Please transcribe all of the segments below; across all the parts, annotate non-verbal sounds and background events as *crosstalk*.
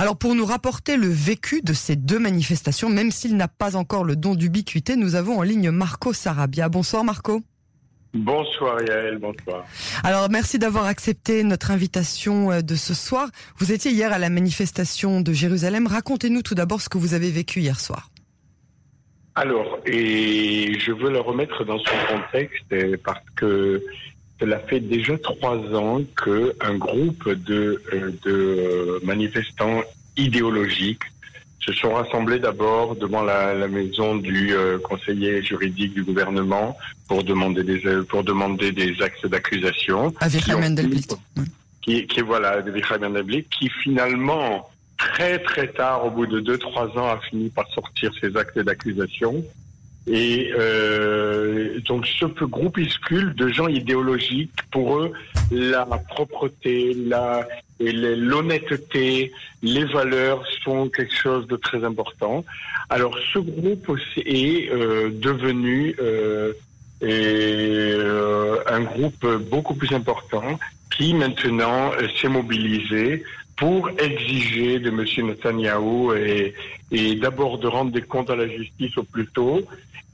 Alors pour nous rapporter le vécu de ces deux manifestations, même s'il n'a pas encore le don d'ubiquité, nous avons en ligne Marco Sarabia. Bonsoir Marco. Bonsoir Yael, bonsoir. Alors merci d'avoir accepté notre invitation euh, de ce soir. Vous étiez hier à la manifestation de Jérusalem. Racontez-nous tout d'abord ce que vous avez vécu hier soir. Alors, et je veux le remettre dans son contexte parce que cela fait déjà trois ans qu'un groupe de, euh, de manifestants idéologiques se sont rassemblés d'abord devant la, maison du euh, conseiller juridique du gouvernement pour demander des pour demander des actes d'accusation. Qui, qui, voilà, qui finalement très très tard, au bout de deux trois ans, a fini par sortir ses actes d'accusation. Et euh, donc ce groupuscule de gens idéologiques, pour eux, la propreté, la et l'honnêteté, les valeurs sont quelque chose de très important. Alors ce groupe est euh, devenu euh, euh, un groupe beaucoup plus important qui maintenant s'est mobilisé pour exiger de M. Netanyahou et, et d'abord de rendre des comptes à la justice au plus tôt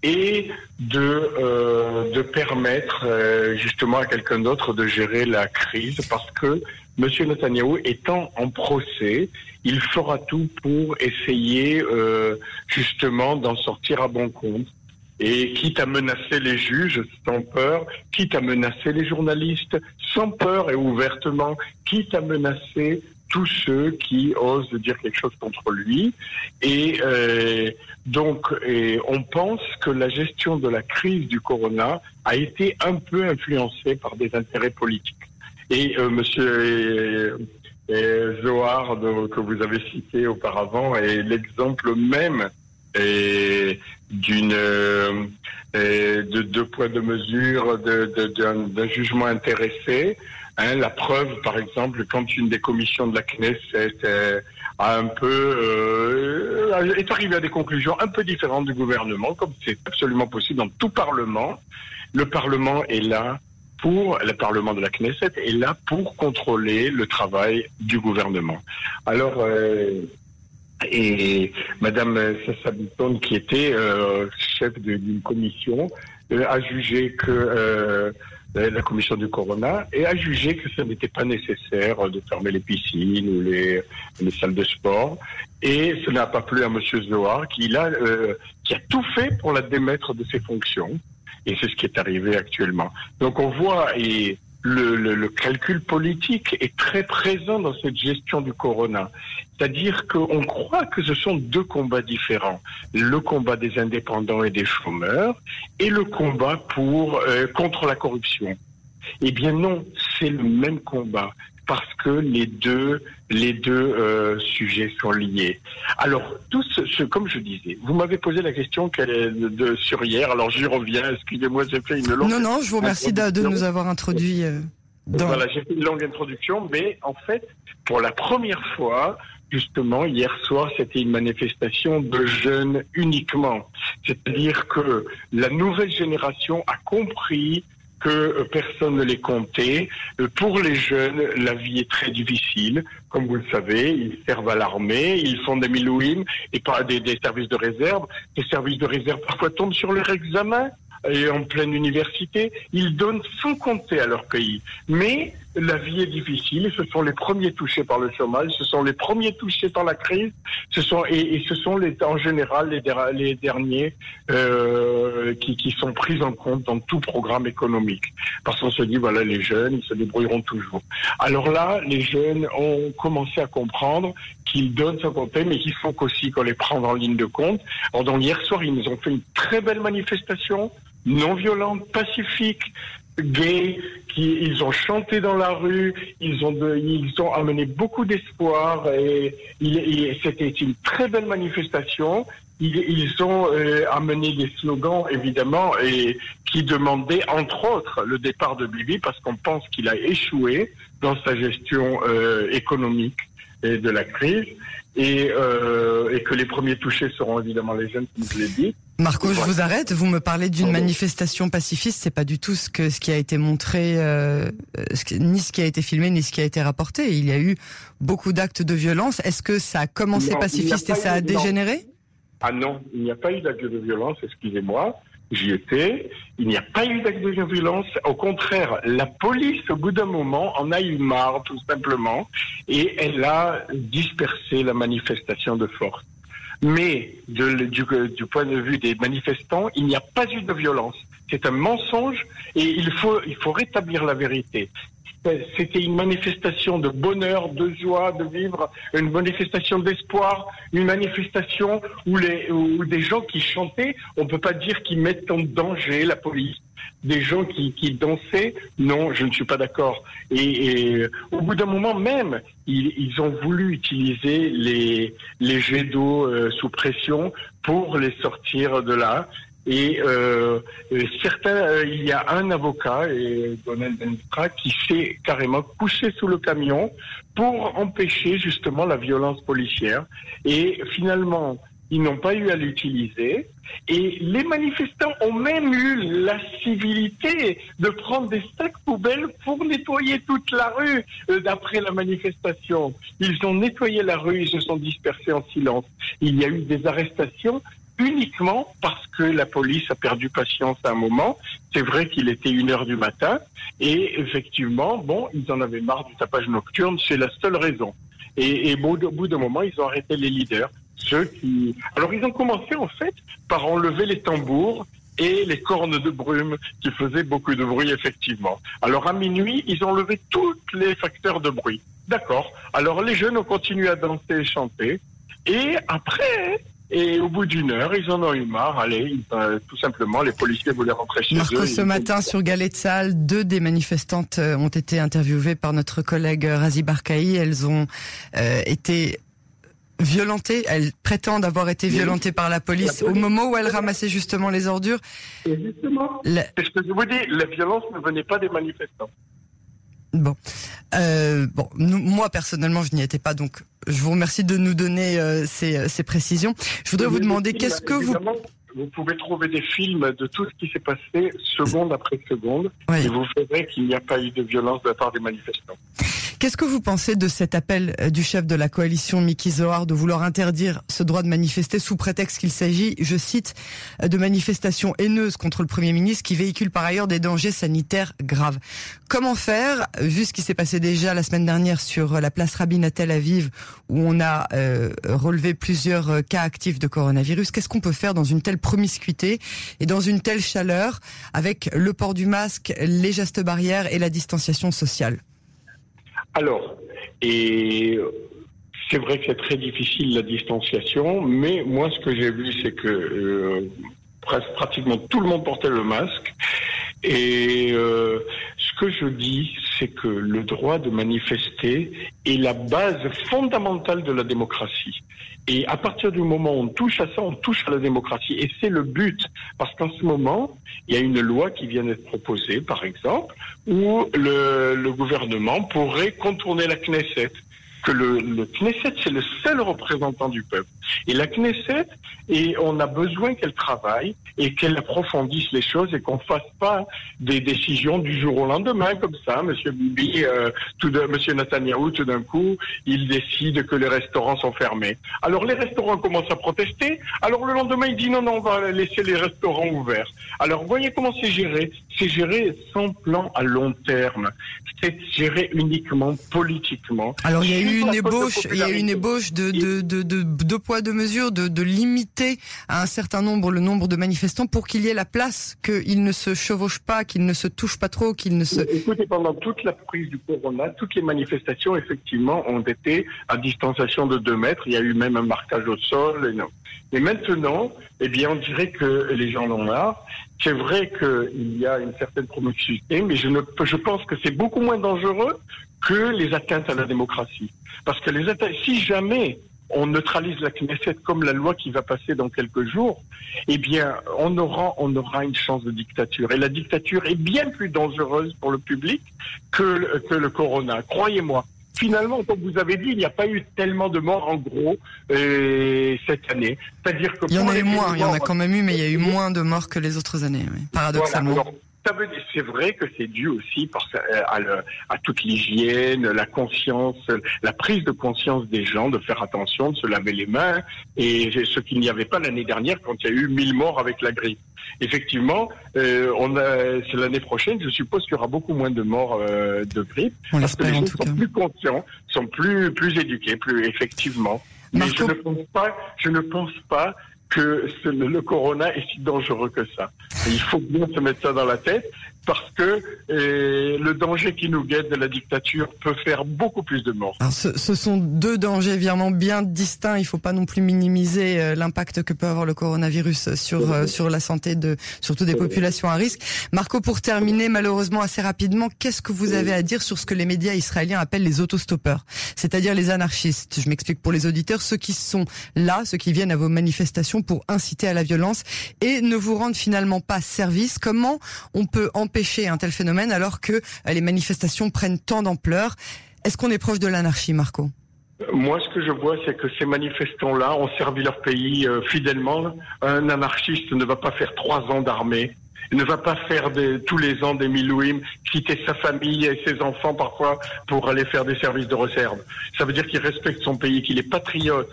et de, euh, de permettre euh, justement à quelqu'un d'autre de gérer la crise parce que M. Netanyahou étant en procès, il fera tout pour essayer euh, justement d'en sortir à bon compte. Et quitte à menacer les juges sans peur, quitte à menacer les journalistes sans peur et ouvertement, quitte à menacer tous ceux qui osent dire quelque chose contre lui. Et euh, donc, on pense que la gestion de la crise du corona a été un peu influencée par des intérêts politiques. Et euh, Monsieur euh, Zohar, que vous avez cité auparavant, est l'exemple même d'une de deux poids deux mesures, d'un jugement intéressé. Hein, la preuve, par exemple, quand une des commissions de la Knesset euh, a un peu euh, est arrivée à des conclusions un peu différentes du gouvernement, comme c'est absolument possible dans tout Parlement, le Parlement est là pour le Parlement de la Knesset est là pour contrôler le travail du gouvernement. Alors. Euh, et Madame Sassabiton, qui était euh, chef d'une commission, euh, a jugé que la commission du Corona et a jugé que ce n'était pas nécessaire de fermer les piscines ou les, les salles de sport. Et ce n'a pas plu à M. Zohar, qui, a, euh, qui a tout fait pour la démettre de ses fonctions. Et c'est ce qui est arrivé actuellement. Donc on voit, et le, le, calcul politique est très présent dans cette gestion du corona. C'est-à-dire qu'on croit que ce sont deux combats différents. Le combat des indépendants et des chômeurs et le combat pour euh, contre la corruption. Eh bien non, c'est le même combat parce que les deux, les deux euh, sujets sont liés. Alors, tout ce, comme je disais, vous m'avez posé la question de, de, sur hier, alors j'y reviens, excusez-moi, j'ai fait une longue... Non, non, je vous remercie de, nous avoir introduit. Euh, voilà, j'ai fait une longue introduction, mais en fait, pour la première fois, justement, hier soir, c'était une manifestation de jeunes uniquement. C'est-à-dire que la nouvelle génération a compris que euh, personne ne les comptait. Euh, pour les jeunes, la vie est très difficile. Comme vous le savez, ils servent à l'armée, ils font des milouïms et pas des, des services de réserve. Les services de réserve parfois tombent sur leur examen et en pleine université. Ils donnent sans compter à leur pays. Mais la vie est difficile. Ce sont les premiers touchés par le chômage. Ce sont les premiers touchés par la crise. Ce sont et, ce sont les, en général les, les derniers euh, qui, qui sont pris en compte dans tout programme économique. Parce qu'on se dit voilà les jeunes ils se débrouilleront toujours. Alors là les jeunes ont commencé à comprendre qu'ils donnent sans compter, mais qu'il faut qu'aussi qu'on les prenne en ligne de compte. Alors donc hier soir ils nous ont fait une très belle manifestation non violente, pacifique, gays, qui ils ont chanté dans la rue, ils ont ils ont amené beaucoup d'espoir et, c'était une très belle manifestation. Ils, ils ont euh, amené des slogans évidemment et qui demandaient entre autres le départ de Bibi parce qu'on pense qu'il a échoué dans sa gestion euh, économique et de la crise et, euh, et que les premiers touchés seront évidemment les jeunes, comme je l'ai dit. Marco, je vous arrête. Vous me parlez d'une manifestation pacifiste. C'est pas du tout ce que ce qui a été montré, euh, ni ce qui a été filmé, ni ce qui a été rapporté. Il y a eu beaucoup d'actes de violence. Est-ce que ça a commencé pacifiste et ça a dégénéré? Ah non, il n'y a pas eu d'acte de violence. Excusez-moi. J'y étais. Il n'y a pas eu d'acte de violence. Au contraire, la police, au bout d'un moment, en a eu marre, tout simplement, et elle a dispersé la manifestation de force. Mais du, du, point de vue des manifestants, il n'y a pas eu de violence. C'est un mensonge et il faut, il faut rétablir la vérité. C'était une manifestation de bonheur, de joie, de vivre, une manifestation d'espoir, une manifestation où, les, où des gens qui chantaient, on ne peut pas dire qu'ils mettent en danger la police des gens qui, qui, dansaient, non, je ne suis pas d'accord. Et, au bout d'un moment même, ils, ils, ont voulu utiliser les, les jets d'eau euh, sous pression pour les sortir de là. Et euh, certains, euh, il y a un avocat, et Donald Benstra, qui s'est carrément couché sous le camion pour empêcher justement la violence policière. Et finalement, ils n'ont pas eu à l'utiliser. Et les manifestants ont même eu la civilité de prendre des sacs poubelles pour nettoyer toute la rue euh, d'après la manifestation. Ils ont nettoyé la rue, ils se sont dispersés en silence. Il y a eu des arrestations uniquement parce que la police a perdu patience à un moment. C'est vrai qu'il était une heure du matin et effectivement, bon, ils en avaient marre du tapage nocturne, c'est la seule raison. Et, au bout d'un moment, ils ont arrêté les leaders, ceux qui. Alors ils ont commencé en fait par enlever les tambours et les cornes de brume qui faisaient beaucoup de bruit effectivement. Alors à minuit, ils ont enlevé tous les facteurs de bruit. D'accord. Alors les jeunes ont continué à danser et chanter. Et après, et au bout d'une heure, ils en ont eu marre. Allez, euh, tout simplement, les policiers voulaient rentrer chez Marco, eux. ce matin, sur Galet de Salle, deux des manifestantes euh, ont été interviewées par notre collègue Razi Barkaï. Elles ont euh, été violentées. Elles prétendent avoir été violentées par la police, au moment où elles ramassaient justement les ordures. Et justement, c'est ce que je vous dis, la violence ne venait pas des manifestants. Bon, euh, bon, moi personnellement, je n'y étais pas, donc je vous remercie de nous donner euh, ces, euh, ces, précisions. Je voudrais vous demander qu'est-ce que vous vous pouvez trouver des films de tout ce qui s'est passé seconde après seconde, et vous verrez qu'il n'y a pas eu de violence de la part des manifestants. Qu'est-ce que vous pensez de cet appel euh, du chef de la coalition, Mickey Zohar, de vouloir interdire ce droit de manifester sous prétexte qu'il s'agit, je cite, euh, de manifestations haineuses contre le Premier ministre qui véhiculent par ailleurs des dangers sanitaires graves. Comment faire, vu ce qui s'est passé déjà la semaine dernière sur la place Rabin à Tel Aviv, où on a euh, relevé plusieurs cas actifs de coronavirus Qu'est-ce qu'on peut faire dans une telle promiscuité et dans une telle chaleur avec le port du masque, les gestes barrières et la distanciation sociale? Alors, et c'est vrai que c'est très difficile la distanciation, mais moi ce que j'ai vu, c'est que euh, presque pratiquement tout le monde portait le masque. Et euh, ce que je dis, c'est que le droit de manifester est la base fondamentale de la démocratie. Et à partir du moment où on touche à ça, on touche à la démocratie. Et c'est le but. Parce qu'en ce moment, il y a une loi qui vient d'être proposée, par exemple, où le, gouvernement pourrait contourner la Knesset que le, le Knesset, c'est le seul représentant du peuple. Et la Knesset, et on a besoin qu'elle travaille et qu'elle approfondisse les choses et qu'on fasse pas des décisions du jour au lendemain comme ça. Monsieur Bibi, euh, tout de, Monsieur Netanyahu, tout d'un coup, il décide que les restaurants sont fermés. Alors les restaurants commencent à protester. Alors le lendemain, il dit non, non, on va laisser les restaurants ouverts. Alors voyez comment c'est géré? C'est géré sans plan à long terme. C'est géré uniquement politiquement. Alors il y a eu une ébauche, il y a une ébauche de de de de, de de mesure, de, limiter à un certain nombre le nombre de manifestants pour qu'il y ait la place, qu'ils ne se chevauchent pas, qu'ils ne se touchent pas trop, qu'ils ne se. Écoutez, pendant toute la prise du corona, toutes les manifestations effectivement ont été à distanciation de 2 mètres. Il y a eu même un marquage au sol. Et non. Mais maintenant, eh bien, on dirait que les gens l'ont là. C'est vrai qu'il y a une certaine promiscuité, mais je, ne, je pense que c'est beaucoup moins dangereux que les atteintes à la démocratie. Parce que les atteintes, si jamais on neutralise la Knesset comme la loi qui va passer dans quelques jours, eh bien, on aura, on aura une chance de dictature. Et la dictature est bien plus dangereuse pour le public que, que le corona. Croyez-moi. finalement, comme vous avez dit, il n'y a pas eu tellement de morts en gros euh, cette année. C'est-à-dire que il y en a eu moins, il y en a quand même eu, mais il y a eu moins de morts que les autres années, paradoxalement c'est vrai que c'est dû aussi euh, à, toute l'hygiène, la conscience, la prise de conscience des gens de faire attention, de se laver les mains, et ce qu'il n'y avait pas l'année dernière quand il y a eu 1000 morts avec la grippe. Effectivement, euh, on a, c'est l'année prochaine, je suppose qu'il y aura beaucoup moins de morts euh, de grippe, parce que les gens sont plus conscients, sont plus plus éduqués, plus effectivement. Mais je ne pense pas, je ne pense pas que le corona est si dangereux que ça. il faut bien se mettre ça dans la tête parce que euh, le danger qui nous guette de la dictature peut faire beaucoup plus de morts. ce, ce, sont deux dangers vraiment bien distincts. Il ne faut pas non plus minimiser euh, l'impact que peut avoir le coronavirus sur euh, sur la santé de surtout des populations à risque. Marco, pour terminer, malheureusement assez rapidement, qu'est-ce que vous avez à dire sur ce que les médias israéliens appellent les autostoppeurs, c'est-à-dire les anarchistes Je m'explique pour les auditeurs, ceux qui sont là, ceux qui viennent à vos manifestations pour inciter à la violence et ne vous rendent finalement pas service. Comment on peut empêcher un tel phénomène alors que euh, les manifestations prennent tant d'ampleur. Est-ce qu'on est proche de l'anarchie, Marco? Moi, ce que je vois, c'est que ces manifestants-là ont servi leur pays euh, fidèlement. Un anarchiste ne va pas faire trois ans d'armée. Il ne va pas faire tous les ans des milouim, quitter sa famille et ses enfants parfois pour aller faire des services de réserve. Ça veut dire qu'il respecte son pays, qu'il est patriote.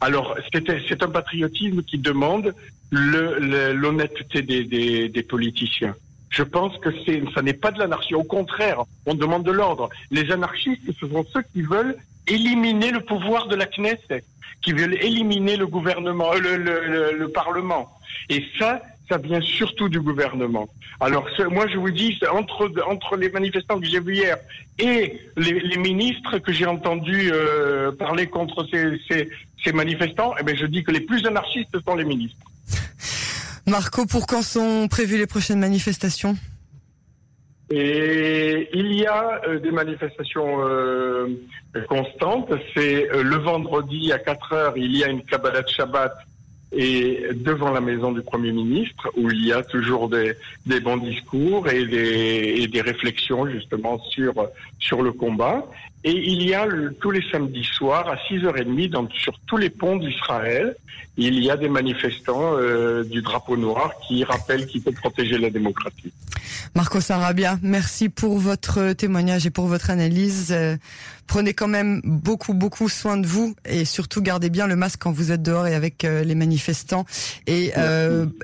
Alors, c'est un patriotisme qui demande l'honnêteté des politiciens. Je pense que ça n'est pas de l'anarchie. Au contraire, on demande de l'ordre. Les anarchistes, ce sont ceux qui veulent éliminer le pouvoir de la Knesset, qui veulent éliminer le gouvernement, euh, le, Parlement. Et ça, ça vient surtout du gouvernement. Alors moi je vous dis, entre, entre les manifestants que j'ai vus hier et les, ministres que j'ai entendus euh, parler contre ces, ces, manifestants, eh bien, je dis que les plus anarchistes sont les ministres. *laughs* Marco, pour quand sont prévues les prochaines manifestations? Et il y a euh, des manifestations euh, constantes. C'est euh, le vendredi à 4 heures, il y a une Kabbalah Shabbat et devant la maison du Premier ministre, où il y a toujours des, bons discours et des, réflexions justement sur, sur le combat. Et il y a tous les samedis soirs à 6h30 dans, sur tous les ponts d'Israël, il y a des manifestants euh, du drapeau noir qui rappellent qu'il faut protéger la démocratie. Marco Sarabia, merci pour votre témoignage et pour votre analyse. Euh, prenez quand même beaucoup, beaucoup soin de vous et surtout gardez bien le masque quand vous êtes dehors et avec euh, les manifestants. Et,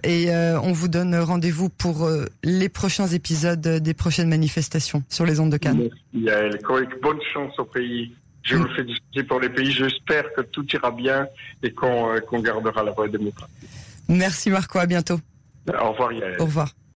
et on vous donne rendez-vous pour les prochains épisodes des prochaines manifestations sur les ondes de Cannes. Yael, bonne chance au pays. Je fais discuter pour les pays. J'espère que tout ira bien et qu'on gardera la voie démocratique. Merci Marco, à bientôt. Au revoir Yael. Au revoir.